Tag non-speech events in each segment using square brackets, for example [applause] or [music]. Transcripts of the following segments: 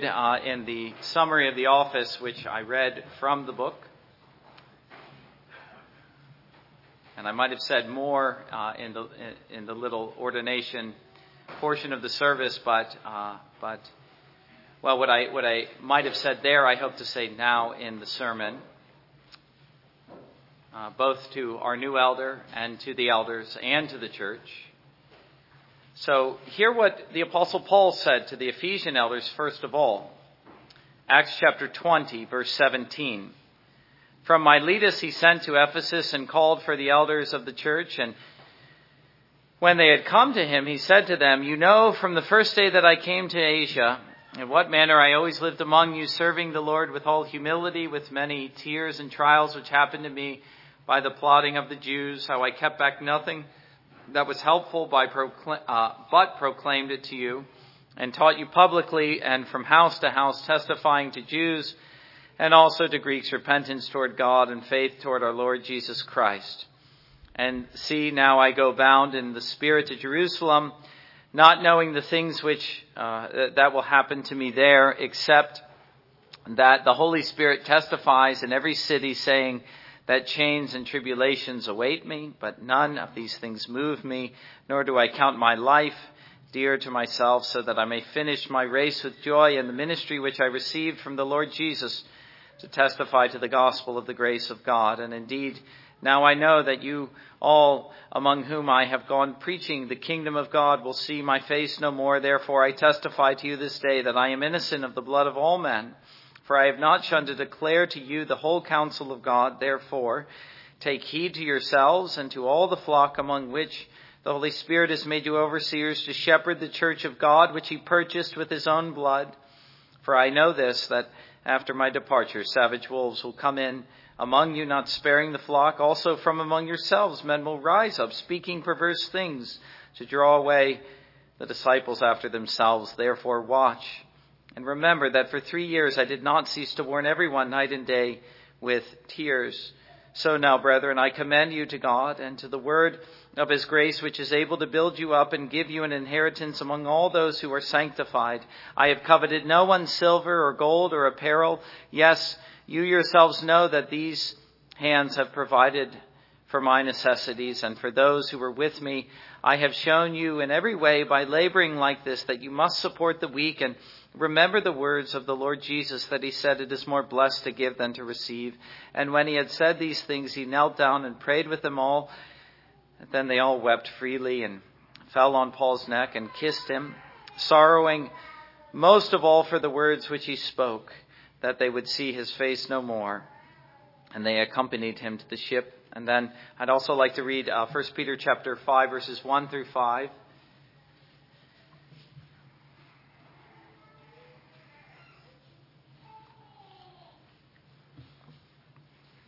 uh, in the summary of the office, which I read from the book. And I might have said more uh, in, the, in the little ordination portion of the service, but, uh, but well, what I, what I might have said there, I hope to say now in the sermon, uh, both to our new elder and to the elders and to the church. So, hear what the Apostle Paul said to the Ephesian elders first of all. Acts chapter 20, verse 17. From Miletus he sent to Ephesus and called for the elders of the church. And when they had come to him, he said to them, You know from the first day that I came to Asia, in what manner I always lived among you, serving the Lord with all humility, with many tears and trials which happened to me by the plotting of the Jews, how I kept back nothing that was helpful by uh, but proclaimed it to you and taught you publicly and from house to house testifying to Jews and also to Greeks repentance toward God and faith toward our Lord Jesus Christ. And see, now I go bound in the Spirit to Jerusalem, not knowing the things which uh, that will happen to me there, except that the Holy Spirit testifies in every city, saying, that chains and tribulations await me, but none of these things move me, nor do I count my life dear to myself, so that I may finish my race with joy in the ministry which I received from the Lord Jesus to testify to the gospel of the grace of God. And indeed, now I know that you all among whom I have gone preaching the kingdom of God will see my face no more. Therefore I testify to you this day that I am innocent of the blood of all men. For I have not shunned to declare to you the whole counsel of God. Therefore, take heed to yourselves and to all the flock among which the Holy Spirit has made you overseers to shepherd the church of God, which he purchased with his own blood. For I know this, that after my departure, savage wolves will come in among you, not sparing the flock. Also from among yourselves, men will rise up, speaking perverse things to draw away the disciples after themselves. Therefore, watch and remember that for three years I did not cease to warn everyone night and day with tears. So now, brethren, I commend you to God and to the word of his grace, which is able to build you up and give you an inheritance among all those who are sanctified. I have coveted no one's silver or gold or apparel. Yes, you yourselves know that these hands have provided for my necessities and for those who were with me. I have shown you in every way by laboring like this that you must support the weak and Remember the words of the Lord Jesus that he said, It is more blessed to give than to receive. And when he had said these things, he knelt down and prayed with them all. And then they all wept freely and fell on Paul's neck and kissed him, sorrowing most of all for the words which he spoke, that they would see his face no more. And they accompanied him to the ship. And then I'd also like to read uh, 1 Peter chapter 5, verses 1 through 5.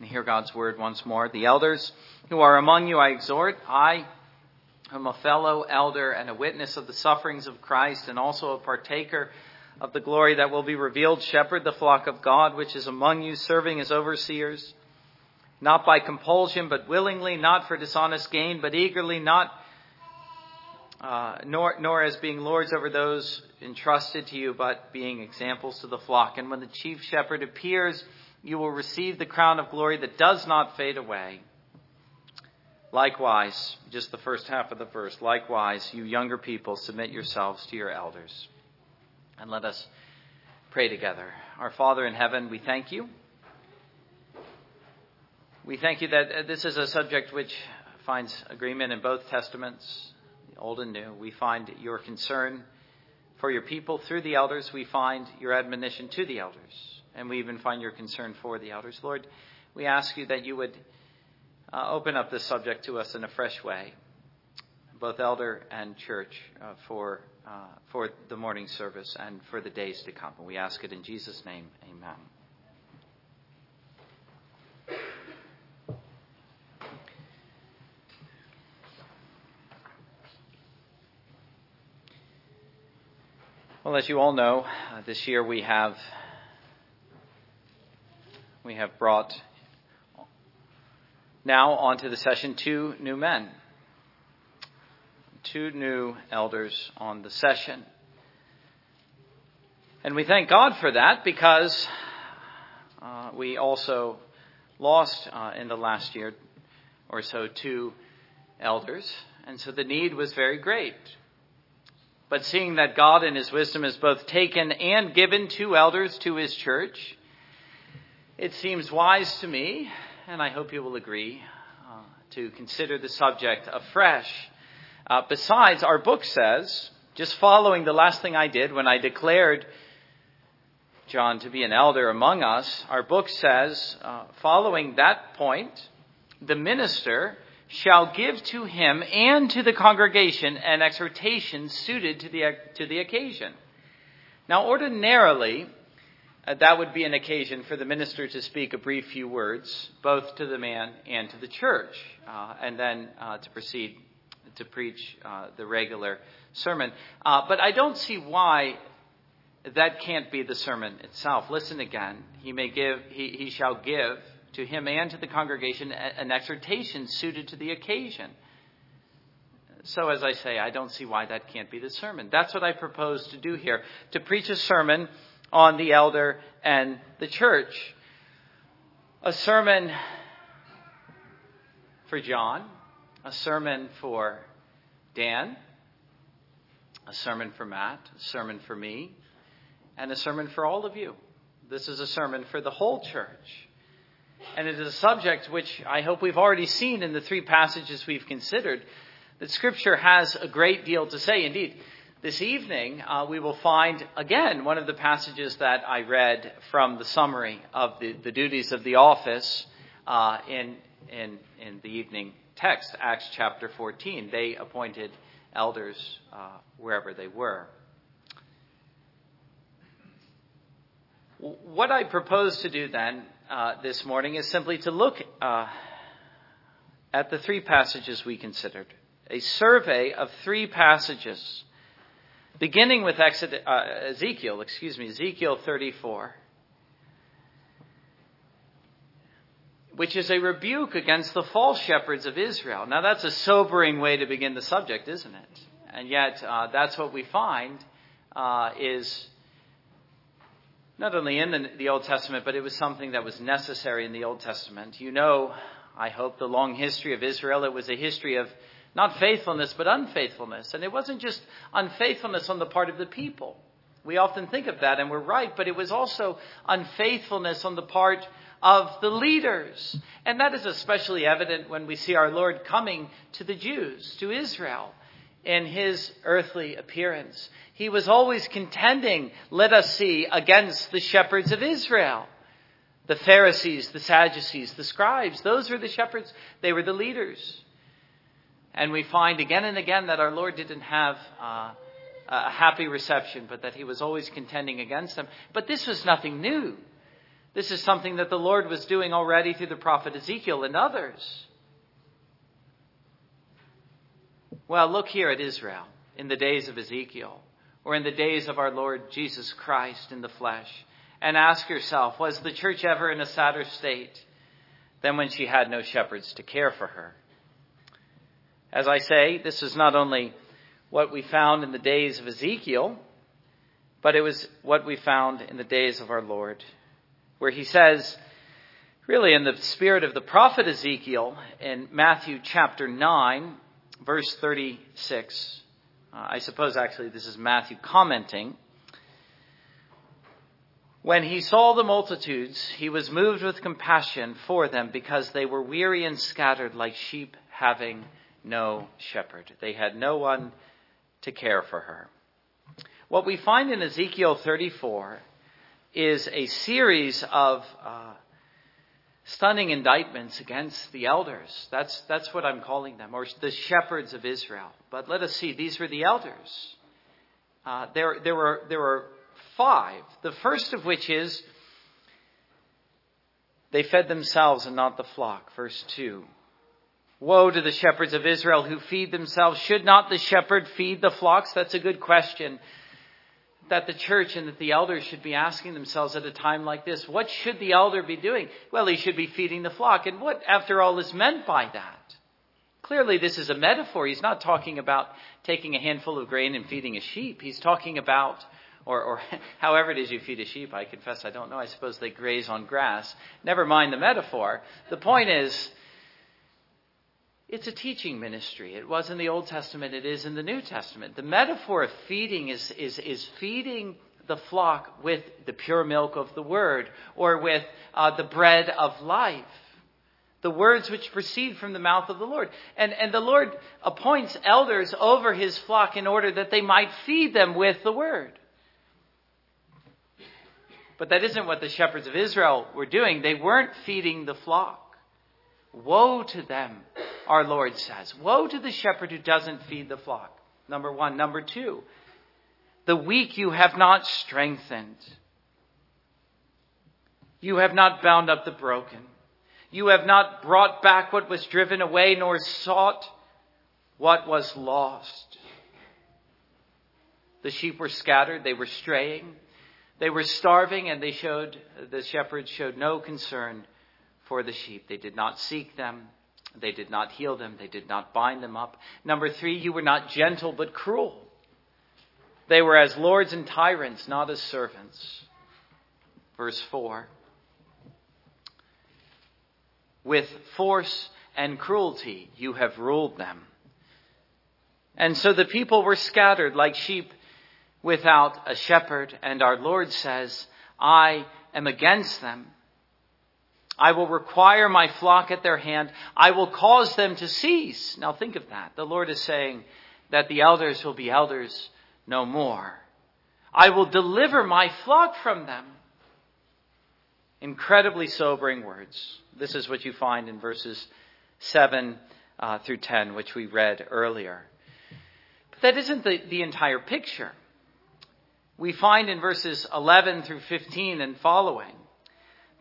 and hear God's word once more. The elders who are among you I exhort, I, am a fellow elder and a witness of the sufferings of Christ and also a partaker of the glory that will be revealed, shepherd the flock of God which is among you, serving as overseers, not by compulsion, but willingly, not for dishonest gain, but eagerly, not uh, nor, nor as being lords over those entrusted to you, but being examples to the flock. And when the chief shepherd appears, you will receive the crown of glory that does not fade away. Likewise, just the first half of the verse, likewise, you younger people, submit yourselves to your elders. And let us pray together. Our Father in heaven, we thank you. We thank you that uh, this is a subject which finds agreement in both Testaments, Old and New. We find your concern for your people through the elders. We find your admonition to the elders and we even find your concern for the elders. Lord, we ask you that you would uh, open up this subject to us in a fresh way, both elder and church, uh, for, uh, for the morning service and for the days to come. And we ask it in Jesus' name. Amen. Well, as you all know, uh, this year we have we have brought now onto the session two new men, two new elders on the session. And we thank God for that because uh, we also lost uh, in the last year or so two elders, and so the need was very great. But seeing that God in His wisdom has both taken and given two elders to His church, it seems wise to me, and I hope you will agree, uh, to consider the subject afresh. Uh, besides, our book says, just following the last thing I did when I declared John to be an elder among us, our book says, uh, following that point, the minister shall give to him and to the congregation an exhortation suited to the, to the occasion. Now, ordinarily, uh, that would be an occasion for the minister to speak a brief few words, both to the man and to the church, uh, and then uh, to proceed to preach uh, the regular sermon. Uh, but I don't see why that can't be the sermon itself. Listen again. He may give, he, he shall give to him and to the congregation an exhortation suited to the occasion. So, as I say, I don't see why that can't be the sermon. That's what I propose to do here to preach a sermon on the elder and the church. A sermon for John, a sermon for Dan, a sermon for Matt, a sermon for me, and a sermon for all of you. This is a sermon for the whole church. And it is a subject which I hope we've already seen in the three passages we've considered that Scripture has a great deal to say. Indeed, this evening uh, we will find again one of the passages that I read from the summary of the, the duties of the office uh, in, in, in the evening text, Acts chapter 14. They appointed elders uh, wherever they were. What I propose to do then uh, this morning is simply to look uh, at the three passages we considered. A survey of three passages, beginning with uh, Ezekiel, excuse me, Ezekiel 34, which is a rebuke against the false shepherds of Israel. Now, that's a sobering way to begin the subject, isn't it? And yet, uh, that's what we find uh, is not only in the, the Old Testament, but it was something that was necessary in the Old Testament. You know, I hope, the long history of Israel. It was a history of not faithfulness, but unfaithfulness. And it wasn't just unfaithfulness on the part of the people. We often think of that, and we're right, but it was also unfaithfulness on the part of the leaders. And that is especially evident when we see our Lord coming to the Jews, to Israel in his earthly appearance. He was always contending, let us see, against the shepherds of Israel. The Pharisees, the Sadducees, the scribes, those were the shepherds. They were the leaders. And we find again and again that our Lord didn't have uh, a happy reception, but that he was always contending against them. But this was nothing new. This is something that the Lord was doing already through the prophet Ezekiel and others. Well, look here at Israel in the days of Ezekiel or in the days of our Lord Jesus Christ in the flesh and ask yourself, was the church ever in a sadder state than when she had no shepherds to care for her? As I say, this is not only what we found in the days of Ezekiel, but it was what we found in the days of our Lord, where he says, really in the spirit of the prophet Ezekiel in Matthew chapter 9, verse 36. Uh, I suppose actually this is Matthew commenting. When he saw the multitudes, he was moved with compassion for them because they were weary and scattered like sheep having no shepherd. They had no one to care for her. What we find in Ezekiel 34 is a series of uh, stunning indictments against the elders. That's, that's what I'm calling them, or the shepherds of Israel. But let us see, these were the elders. Uh, there, there, were, there were five. The first of which is they fed themselves and not the flock. Verse 2. Woe to the shepherds of Israel who feed themselves. Should not the shepherd feed the flocks? That's a good question that the church and that the elders should be asking themselves at a time like this. What should the elder be doing? Well, he should be feeding the flock. And what, after all, is meant by that? Clearly, this is a metaphor. He's not talking about taking a handful of grain and feeding a sheep. He's talking about or, or [laughs] however it is you feed a sheep. I confess I don't know. I suppose they graze on grass. Never mind the metaphor. The point is, it's a teaching ministry. It was in the Old Testament, it is in the New Testament. The metaphor of feeding is, is, is feeding the flock with the pure milk of the word or with uh, the bread of life. The words which proceed from the mouth of the Lord. And, and the Lord appoints elders over his flock in order that they might feed them with the word. But that isn't what the shepherds of Israel were doing. They weren't feeding the flock. Woe to them, our Lord says. Woe to the shepherd who doesn't feed the flock. Number one. Number two, the weak you have not strengthened. You have not bound up the broken. You have not brought back what was driven away, nor sought what was lost. The sheep were scattered, they were straying. They were starving and they showed, the shepherds showed no concern for the sheep. They did not seek them. They did not heal them. They did not bind them up. Number three, you were not gentle but cruel. They were as lords and tyrants, not as servants. Verse 4. With force and cruelty you have ruled them. And so the people were scattered like sheep without a shepherd, and our Lord says, I am against them. I will require my flock at their hand. I will cause them to cease. Now think of that. The Lord is saying that the elders will be elders no more. I will deliver my flock from them. Incredibly sobering words. This is what you find in verses 7 uh, through 10, which we read earlier. But that isn't the, the entire picture we find in verses 11 through 15 and following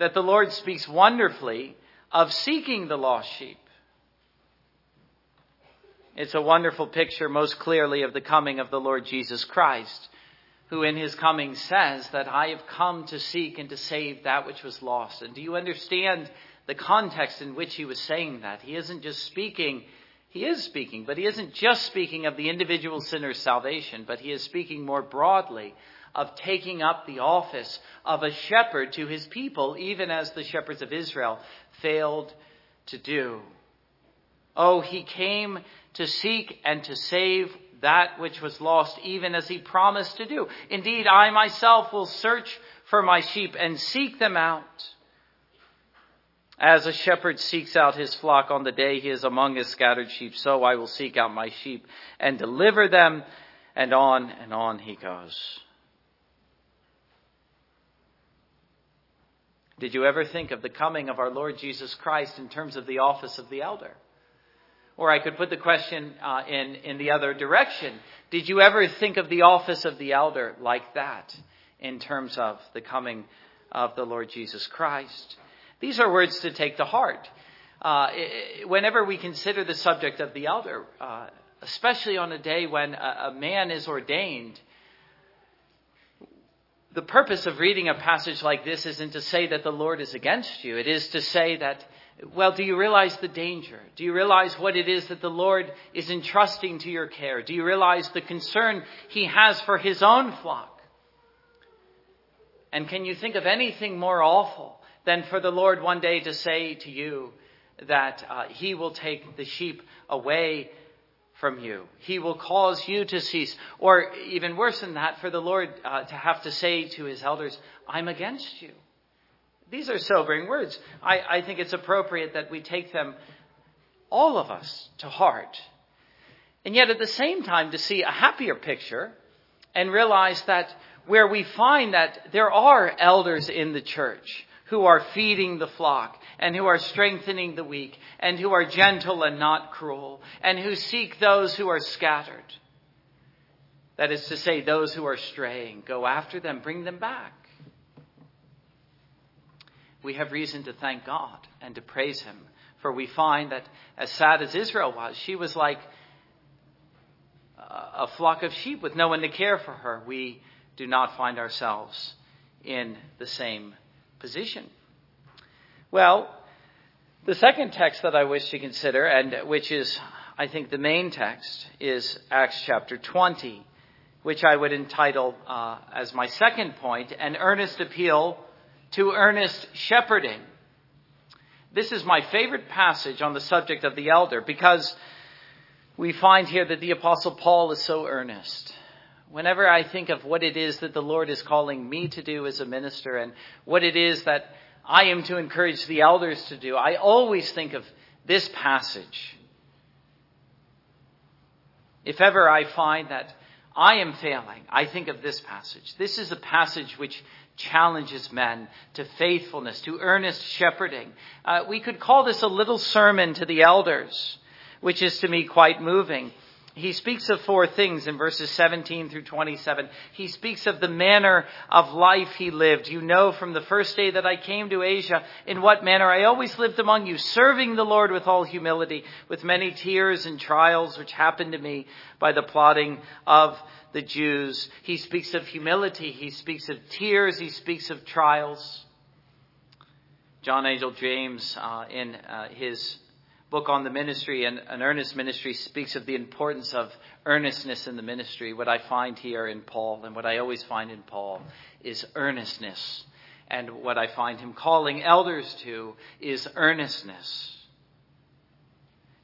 that the Lord speaks wonderfully of seeking the lost sheep. It's a wonderful picture, most clearly, of the coming of the Lord Jesus Christ, who in his coming says that I have come to seek and to save that which was lost. And do you understand the context in which he was saying that? He isn't just speaking he is speaking, but he isn't just speaking of the individual sinner's salvation, but he is speaking more broadly of taking up the office of a shepherd to his people, even as the shepherds of Israel failed to do. Oh, he came to seek and to save that which was lost, even as he promised to do. Indeed, I myself will search for my sheep and seek them out. As a shepherd seeks out his flock on the day he is among his scattered sheep, so I will seek out my sheep and deliver them. And on and on he goes. Did you ever think of the coming of our Lord Jesus Christ in terms of the office of the elder? Or I could put the question uh, in, in the other direction. Did you ever think of the office of the elder like that in terms of the coming of the Lord Jesus Christ? These are words to take to heart. Uh, whenever we consider the subject of the elder, uh, especially on a day when a, a man is ordained, the purpose of reading a passage like this isn't to say that the Lord is against you. It is to say that, well, do you realize the danger? Do you realize what it is that the Lord is entrusting to your care? Do you realize the concern He has for His own flock? And can you think of anything more awful than for the Lord one day to say to you that uh, He will take the sheep away from you. He will cause you to cease. Or even worse than that, for the Lord uh, to have to say to His elders, I'm against you. These are sobering words. I, I think it's appropriate that we take them, all of us, to heart. And yet at the same time to see a happier picture and realize that where we find that there are elders in the church, who are feeding the flock and who are strengthening the weak and who are gentle and not cruel and who seek those who are scattered. That is to say, those who are straying. Go after them, bring them back. We have reason to thank God and to praise Him, for we find that as sad as Israel was, she was like a flock of sheep with no one to care for her. We do not find ourselves in the same position? Well, the second text that I wish to consider, and which is, I think, the main text, is Acts chapter 20. which I would entitle uh, as my second point, an earnest appeal to earnest shepherding. This is my favorite passage on the subject of the elder because we find here that the Apostle Paul is so earnest. Whenever I think of what it is that the Lord is calling me to do as a minister and what it is that I am to encourage the elders to do, I always think of this passage. If ever I find that I am failing, I think of this passage. This is a passage which challenges men to faithfulness, to earnest shepherding. Uh, we could call this a little sermon to the elders, which is to me quite moving he speaks of four things in verses 17 through 27. He speaks of the manner of life he lived. You know from the first day that I came to Asia in what manner I always lived among you, serving the Lord with all humility, with many tears and trials which happened to me by the plotting of the Jews. He speaks of humility. He speaks of tears. He speaks of trials. John Angell James, uh, in uh, his book on the ministry and an earnest ministry speaks of the importance of earnestness in the ministry. What I find here in Paul and what I always find in Paul is earnestness. And what I find him calling elders to is earnestness.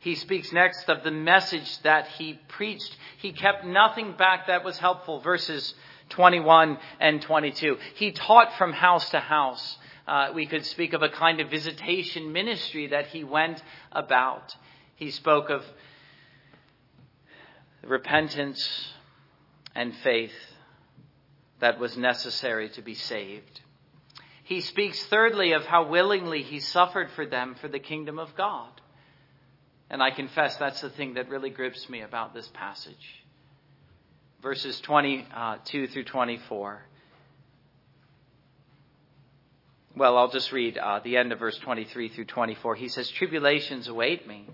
He speaks next of the message that he preached. He kept nothing back that was helpful. Verses 21 and 22. He taught from house to house uh, we could speak of a kind of visitation ministry that he went about. He spoke of repentance and faith that was necessary to be saved. He speaks thirdly of how willingly he suffered for them for the kingdom of God. And I confess that's the thing that really grips me about this passage. Verses 22 through 24. Well, I'll just read uh, the end of verse 23 through 24. He says, Tribulations await me,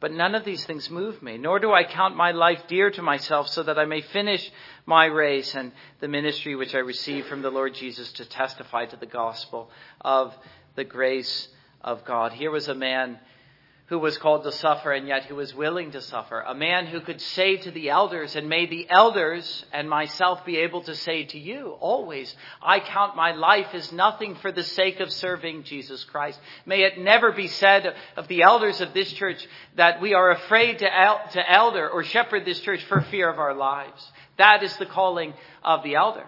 but none of these things move me, nor do I count my life dear to myself so that I may finish my race and the ministry which I received from the Lord Jesus to testify to the gospel of the grace of God. Here was a man who was called to suffer and yet who was willing to suffer. A man who could say to the elders, and may the elders and myself be able to say to you always, I count my life as nothing for the sake of serving Jesus Christ. May it never be said of the elders of this church that we are afraid to, el- to elder or shepherd this church for fear of our lives. That is the calling of the elder.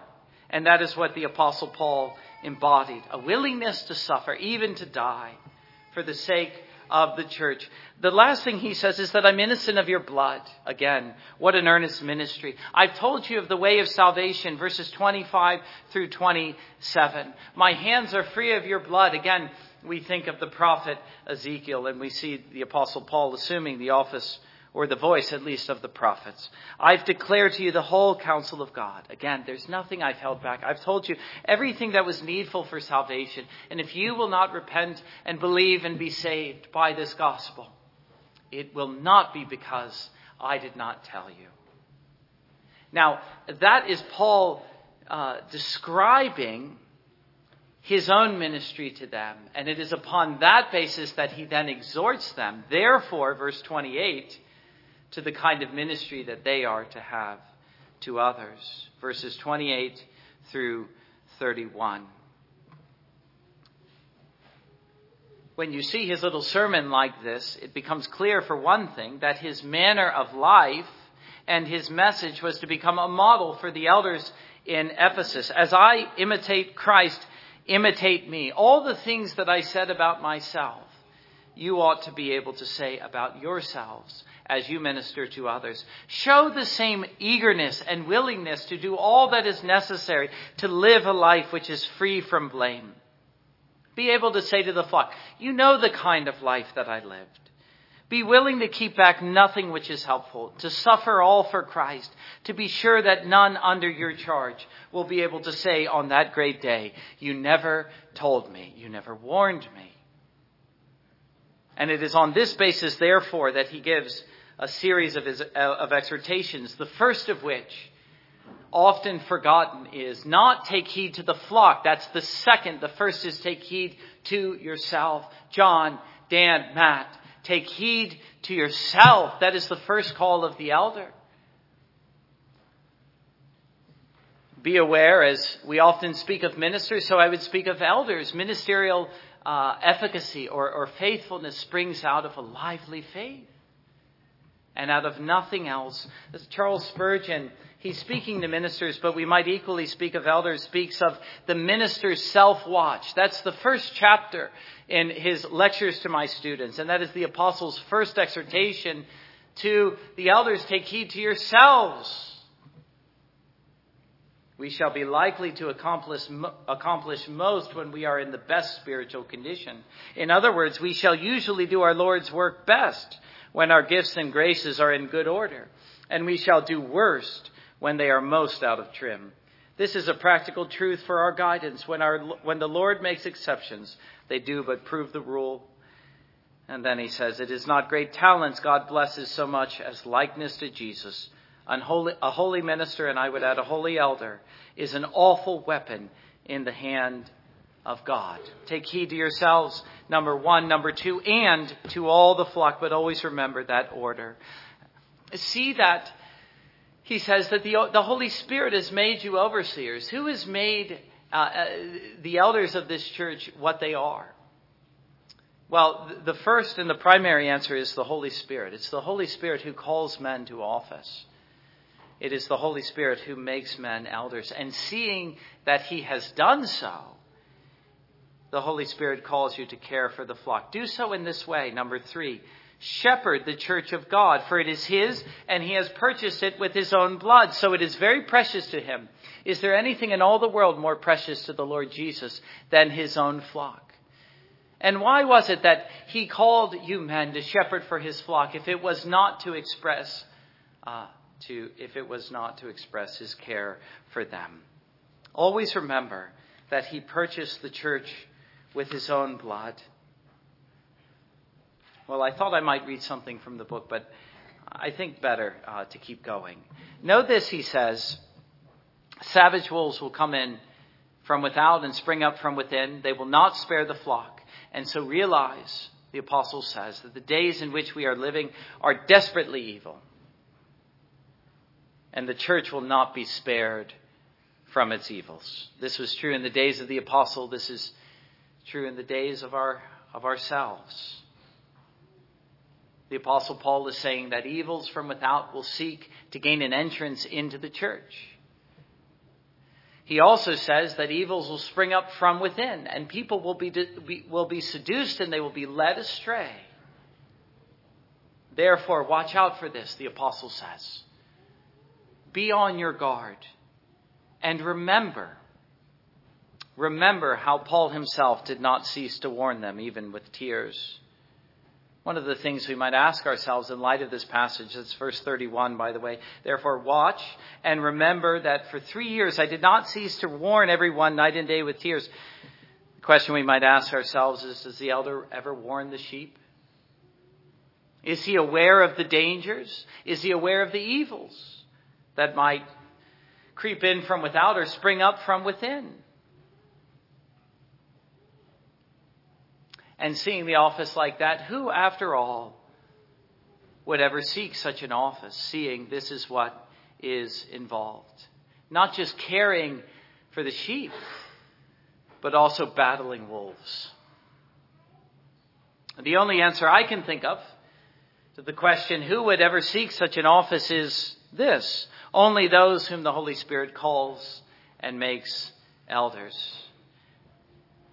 And that is what the apostle Paul embodied. A willingness to suffer, even to die, for the sake of the church. The last thing he says is that I'm innocent of your blood. Again, what an earnest ministry. I've told you of the way of salvation, verses 25 through 27. My hands are free of your blood. Again, we think of the prophet Ezekiel and we see the apostle Paul assuming the office or the voice at least of the prophets. I've declared to you the whole counsel of God. Again, there's nothing I've held back. I've told you everything that was needful for salvation. And if you will not repent and believe and be saved by this gospel, it will not be because I did not tell you. Now, that is Paul uh, describing his own ministry to them. And it is upon that basis that he then exhorts them. Therefore, verse 28, to the kind of ministry that they are to have to others. Verses 28 through 31. When you see his little sermon like this, it becomes clear, for one thing, that his manner of life and his message was to become a model for the elders in Ephesus. As I imitate Christ, imitate me. All the things that I said about myself, you ought to be able to say about yourselves as you minister to others. Show the same eagerness and willingness to do all that is necessary to live a life which is free from blame. Be able to say to the flock, You know the kind of life that I lived. Be willing to keep back nothing which is helpful, to suffer all for Christ, to be sure that none under your charge will be able to say on that great day, You never told me, you never warned me. And it is on this basis, therefore, that he gives a series of, his, uh, of exhortations, the first of which, often forgotten, is not take heed to the flock. That's the second. The first is take heed to yourself. John, Dan, Matt, take heed to yourself. That is the first call of the elder. Be aware, as we often speak of ministers, so I would speak of elders. Ministerial uh, efficacy or, or faithfulness springs out of a lively faith and out of nothing else. As Charles Spurgeon, he's speaking to ministers, but we might equally speak of elders, speaks of the minister's self-watch. That's the first chapter in his lectures to my students, and that is the apostle's first exhortation to the elders, take heed to yourselves. We shall be likely to accomplish, accomplish most when we are in the best spiritual condition. In other words, we shall usually do our Lord's work best when our gifts and graces are in good order, and we shall do worst when they are most out of trim. This is a practical truth for our guidance. When, our, when the Lord makes exceptions, they do but prove the rule. And then he says, It is not great talents God blesses so much as likeness to Jesus. Unholy, a holy minister, and I would add a holy elder, is an awful weapon in the hand of God. Take heed to yourselves, number one. Number two, and to all the flock, but always remember that order. See that he says that the, the Holy Spirit has made you overseers. Who has made uh, uh, the elders of this church what they are? Well, the first and the primary answer is the Holy Spirit. It's the Holy Spirit who calls men to office. It is the Holy Spirit who makes men elders. And seeing that he has done so, the Holy Spirit calls you to care for the flock. Do so in this way. Number three, shepherd the church of God, for it is his, and he has purchased it with his own blood. So it is very precious to him. Is there anything in all the world more precious to the Lord Jesus than his own flock? And why was it that he called you men to shepherd for his flock if it was not to express, uh, to, if it was not to express his care for them? Always remember that he purchased the church with his own blood. Well, I thought I might read something from the book, but I think better uh, to keep going. Know this, he says savage wolves will come in from without and spring up from within. They will not spare the flock. And so realize, the apostle says, that the days in which we are living are desperately evil. And the church will not be spared from its evils. This was true in the days of the apostle. This is true in the days of our of ourselves. The apostle Paul is saying that evils from without will seek to gain an entrance into the church. He also says that evils will spring up from within and people will be, will be seduced and they will be led astray. Therefore, watch out for this, the apostle says. Be on your guard and remember Remember how Paul himself did not cease to warn them, even with tears. One of the things we might ask ourselves in light of this passage, it's verse 31, by the way. Therefore, watch and remember that for three years I did not cease to warn everyone night and day with tears. The question we might ask ourselves is Does the elder ever warn the sheep? Is he aware of the dangers? Is he aware of the evils that might creep in from without or spring up from within? And seeing the office like that, who, after all, would ever seek such an office, seeing this is what is involved? Not just caring for the sheep, but also battling wolves. The only answer I can think of to the question, who would ever seek such an office, is this only those whom the Holy Spirit calls and makes elders.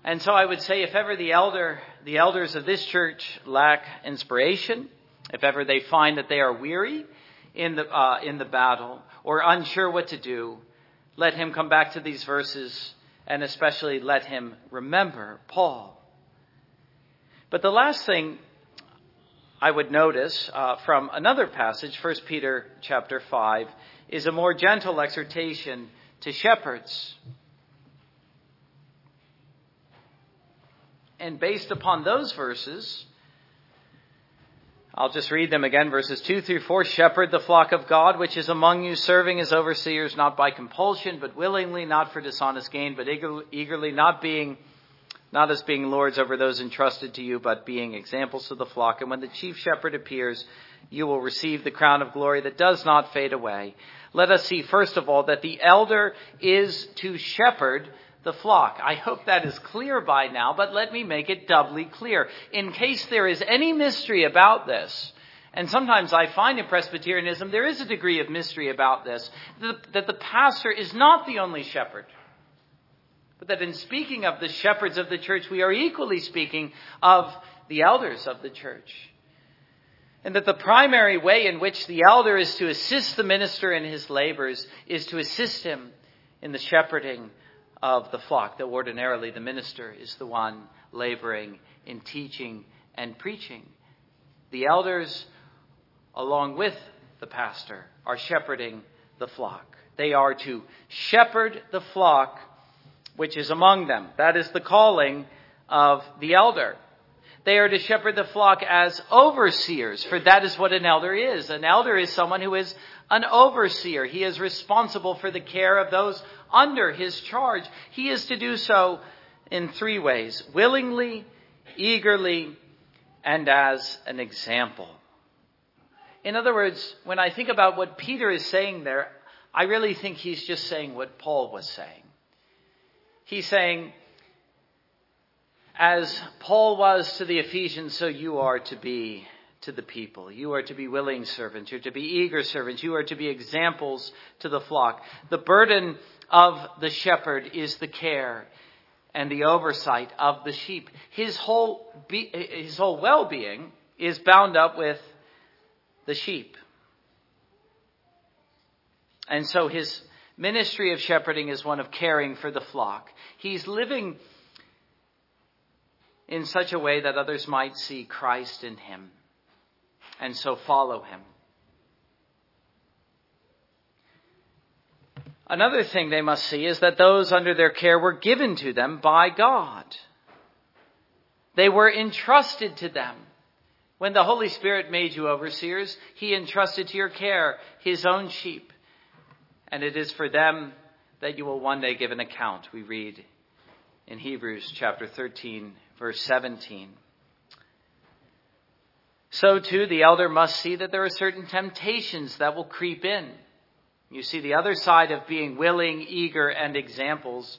And so I would say if ever the elder, the elders of this church lack inspiration, if ever they find that they are weary in the, uh, in the battle or unsure what to do, let him come back to these verses and especially let him remember Paul. But the last thing I would notice uh, from another passage, 1 Peter chapter 5, is a more gentle exhortation to shepherds. And based upon those verses, I'll just read them again, verses 2 through 4. Shepherd the flock of God, which is among you, serving as overseers, not by compulsion, but willingly, not for dishonest gain, but eagerly, not being not as being lords over those entrusted to you, but being examples to the flock. And when the chief shepherd appears, you will receive the crown of glory that does not fade away. Let us see, first of all, that the elder is to shepherd the flock. I hope that is clear by now, but let me make it doubly clear. In case there is any mystery about this, and sometimes I find in Presbyterianism there is a degree of mystery about this, that the pastor is not the only shepherd. But that in speaking of the shepherds of the church, we are equally speaking of the elders of the church. And that the primary way in which the elder is to assist the minister in his labors is to assist him in the shepherding of the flock, that ordinarily the minister is the one laboring in teaching and preaching. The elders, along with the pastor, are shepherding the flock. They are to shepherd the flock which is among them. That is the calling of the elder. They are to shepherd the flock as overseers, for that is what an elder is. An elder is someone who is an overseer. He is responsible for the care of those under his charge. He is to do so in three ways willingly, eagerly, and as an example. In other words, when I think about what Peter is saying there, I really think he's just saying what Paul was saying. He's saying, as Paul was to the Ephesians, so you are to be to the people. You are to be willing servants. You're to be eager servants. You are to be examples to the flock. The burden of the shepherd is the care and the oversight of the sheep. His whole, be, his whole well-being is bound up with the sheep. And so his ministry of shepherding is one of caring for the flock. He's living in such a way that others might see Christ in him and so follow him. Another thing they must see is that those under their care were given to them by God. They were entrusted to them. When the Holy Spirit made you overseers, He entrusted to your care His own sheep. And it is for them that you will one day give an account, we read in Hebrews chapter 13, verse 17. So too, the elder must see that there are certain temptations that will creep in. You see, the other side of being willing, eager, and examples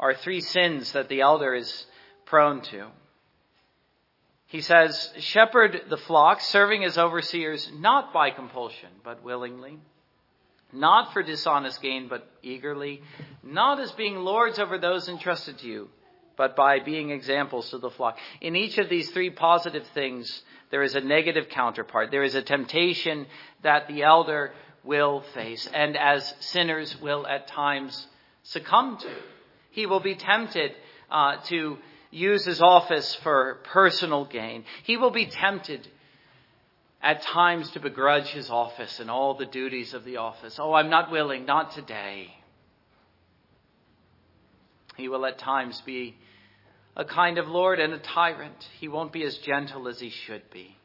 are three sins that the elder is prone to. He says, shepherd the flock, serving as overseers, not by compulsion, but willingly, not for dishonest gain, but eagerly, not as being lords over those entrusted to you, but by being examples to the flock. In each of these three positive things, there is a negative counterpart. There is a temptation that the elder will face, and as sinners will at times succumb to. He will be tempted uh, to use his office for personal gain. He will be tempted at times to begrudge his office and all the duties of the office. Oh, I'm not willing, not today. He will at times be a kind of Lord and a tyrant. He won't be as gentle as he should be.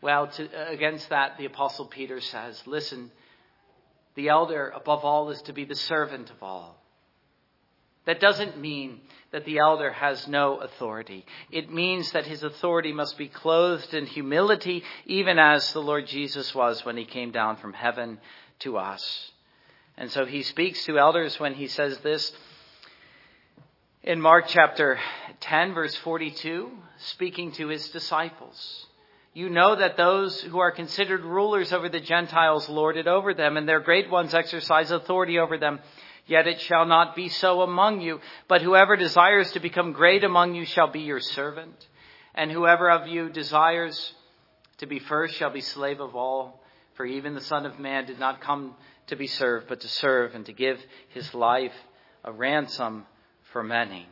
Well, to, uh, against that, the Apostle Peter says, listen, the elder, above all, is to be the servant of all. That doesn't mean that the elder has no authority. It means that his authority must be clothed in humility, even as the Lord Jesus was when he came down from heaven to us. And so he speaks to elders when he says this in Mark chapter 10, verse 42, speaking to his disciples. You know that those who are considered rulers over the Gentiles lord it over them, and their great ones exercise authority over them. Yet it shall not be so among you, but whoever desires to become great among you shall be your servant, and whoever of you desires to be first shall be slave of all. For even the Son of Man did not come to be served, but to serve and to give his life a ransom for many.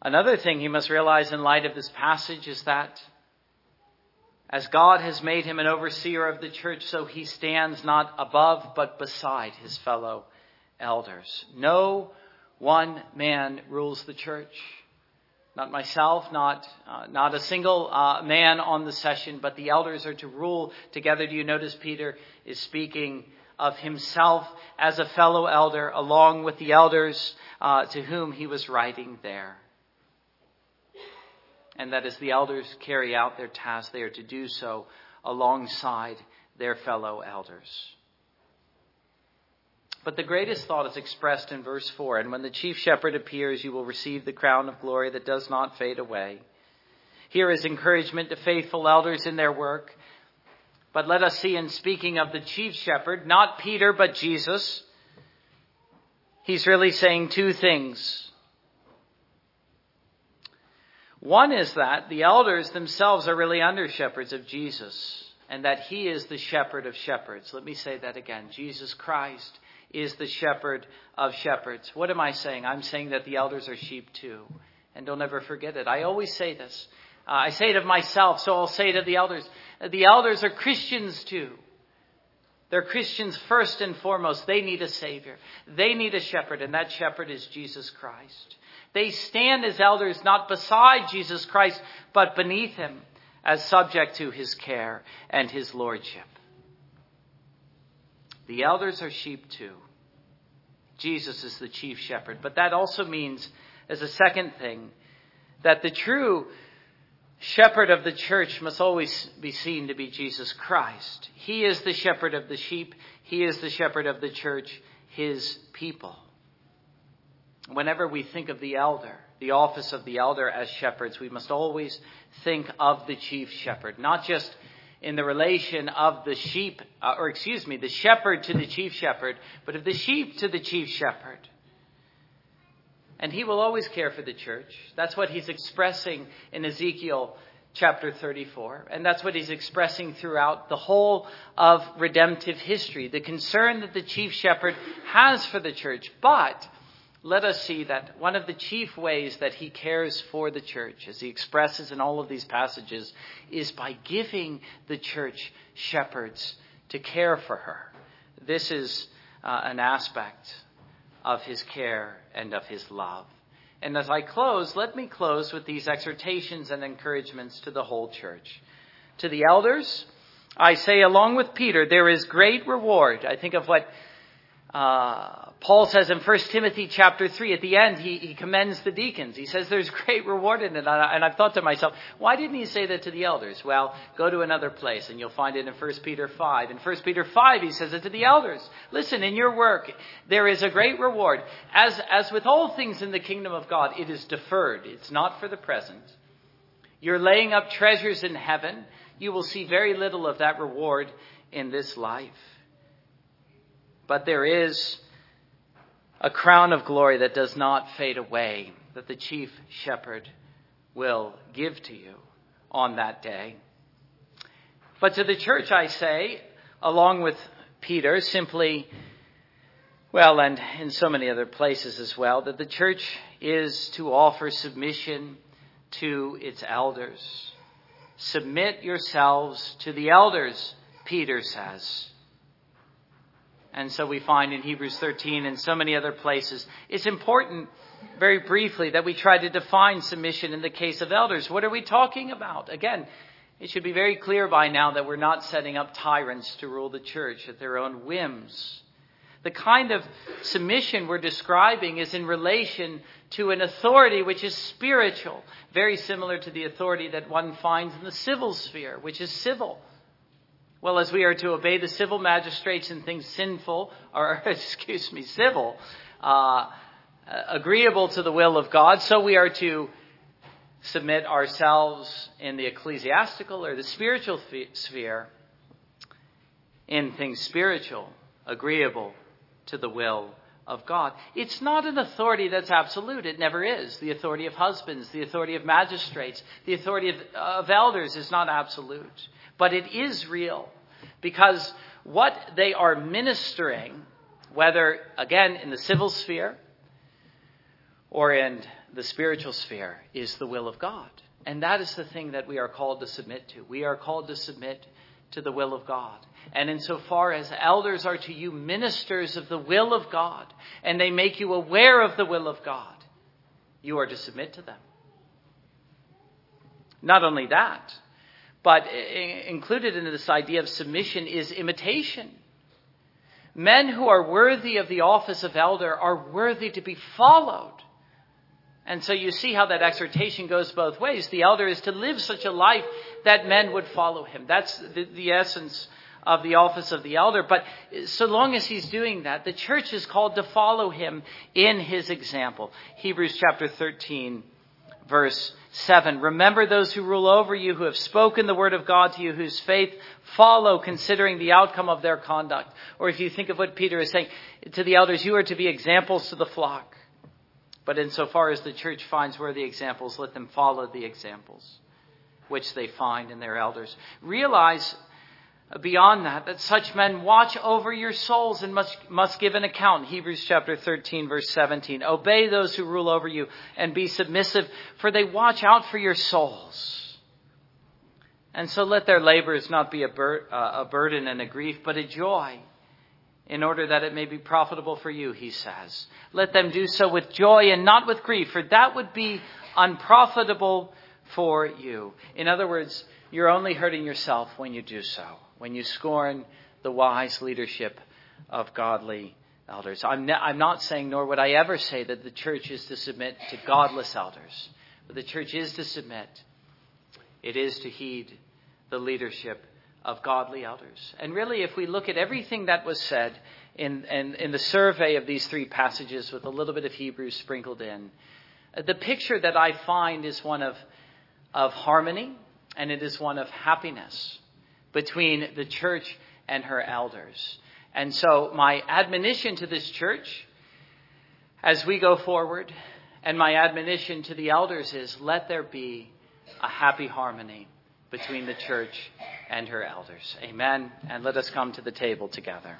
Another thing he must realize in light of this passage is that as God has made him an overseer of the church, so he stands not above but beside his fellow elders. No one man rules the church. Not myself, not, uh, not a single uh, man on the session, but the elders are to rule together. Do you notice Peter is speaking of himself as a fellow elder along with the elders uh, to whom he was writing there. And that as the elders carry out their task, they are to do so alongside their fellow elders. But the greatest thought is expressed in verse 4 And when the chief shepherd appears, you will receive the crown of glory that does not fade away. Here is encouragement to faithful elders in their work. But let us see in speaking of the chief shepherd, not Peter, but Jesus, he's really saying two things. One is that the elders themselves are really under shepherds of Jesus, and that he is the shepherd of shepherds. Let me say that again. Jesus Christ is the shepherd of shepherds. What am I saying? I'm saying that the elders are sheep too. And don't ever forget it. I always say this. Uh, I say it of myself, so I'll say it of the elders. The elders are Christians too. They're Christians first and foremost. They need a Savior. They need a shepherd, and that shepherd is Jesus Christ. They stand as elders not beside Jesus Christ, but beneath him, as subject to his care and his lordship. The elders are sheep too. Jesus is the chief shepherd. But that also means, as a second thing, that the true shepherd of the church must always be seen to be Jesus Christ. He is the shepherd of the sheep. He is the shepherd of the church, his people. Whenever we think of the elder, the office of the elder as shepherds, we must always think of the chief shepherd, not just in the relation of the sheep, uh, or excuse me, the shepherd to the chief shepherd, but of the sheep to the chief shepherd. And he will always care for the church. That's what he's expressing in Ezekiel chapter 34. And that's what he's expressing throughout the whole of redemptive history. The concern that the chief shepherd has for the church. But let us see that one of the chief ways that he cares for the church, as he expresses in all of these passages, is by giving the church shepherds to care for her. This is uh, an aspect of his care and of his love. And as I close, let me close with these exhortations and encouragements to the whole church. To the elders, I say, along with Peter, there is great reward. I think of what uh, Paul says in 1 Timothy chapter 3, at the end, he, he commends the deacons. He says there's great reward in it. And I've thought to myself, why didn't he say that to the elders? Well, go to another place and you'll find it in 1 Peter 5. In 1 Peter 5, he says it to the elders. Listen, in your work, there is a great reward. As, as with all things in the kingdom of God, it is deferred. It's not for the present. You're laying up treasures in heaven. You will see very little of that reward in this life. But there is a crown of glory that does not fade away, that the chief shepherd will give to you on that day. But to the church, I say, along with Peter, simply, well, and in so many other places as well, that the church is to offer submission to its elders. Submit yourselves to the elders, Peter says. And so we find in Hebrews 13 and so many other places. It's important, very briefly, that we try to define submission in the case of elders. What are we talking about? Again, it should be very clear by now that we're not setting up tyrants to rule the church at their own whims. The kind of submission we're describing is in relation to an authority which is spiritual, very similar to the authority that one finds in the civil sphere, which is civil. Well, as we are to obey the civil magistrates in things sinful, or [laughs] excuse me, civil, uh, agreeable to the will of God, so we are to submit ourselves in the ecclesiastical or the spiritual sphere in things spiritual, agreeable to the will of God. It's not an authority that's absolute. It never is. The authority of husbands, the authority of magistrates, the authority of, of elders is not absolute. But it is real because what they are ministering, whether again in the civil sphere or in the spiritual sphere, is the will of God. And that is the thing that we are called to submit to. We are called to submit to the will of God. And insofar as elders are to you ministers of the will of God, and they make you aware of the will of God, you are to submit to them. Not only that, but included in this idea of submission is imitation. Men who are worthy of the office of elder are worthy to be followed. And so you see how that exhortation goes both ways. The elder is to live such a life that men would follow him. That's the, the, essence of the office of the elder. But so long as he's doing that, the church is called to follow him in his example. Hebrews chapter 13, verse 7. Remember those who rule over you, who have spoken the word of God to you, whose faith follow considering the outcome of their conduct. Or if you think of what Peter is saying to the elders, you are to be examples to the flock. But insofar as the church finds worthy examples, let them follow the examples which they find in their elders. Realize beyond that that such men watch over your souls and must, must give an account. Hebrews chapter 13 verse 17. Obey those who rule over you and be submissive for they watch out for your souls. And so let their labors not be a, bur- uh, a burden and a grief, but a joy in order that it may be profitable for you, he says. Let them do so with joy and not with grief, for that would be unprofitable for you. In other words, you're only hurting yourself when you do so, when you scorn the wise leadership of godly elders. I'm, ne- I'm not saying, nor would I ever say, that the church is to submit to godless elders, but the church is to submit. It is to heed the leadership of godly elders. And really, if we look at everything that was said in, in, in, the survey of these three passages with a little bit of Hebrew sprinkled in, the picture that I find is one of, of harmony and it is one of happiness between the church and her elders. And so, my admonition to this church as we go forward, and my admonition to the elders is let there be a happy harmony between the church and her elders. Amen. And let us come to the table together.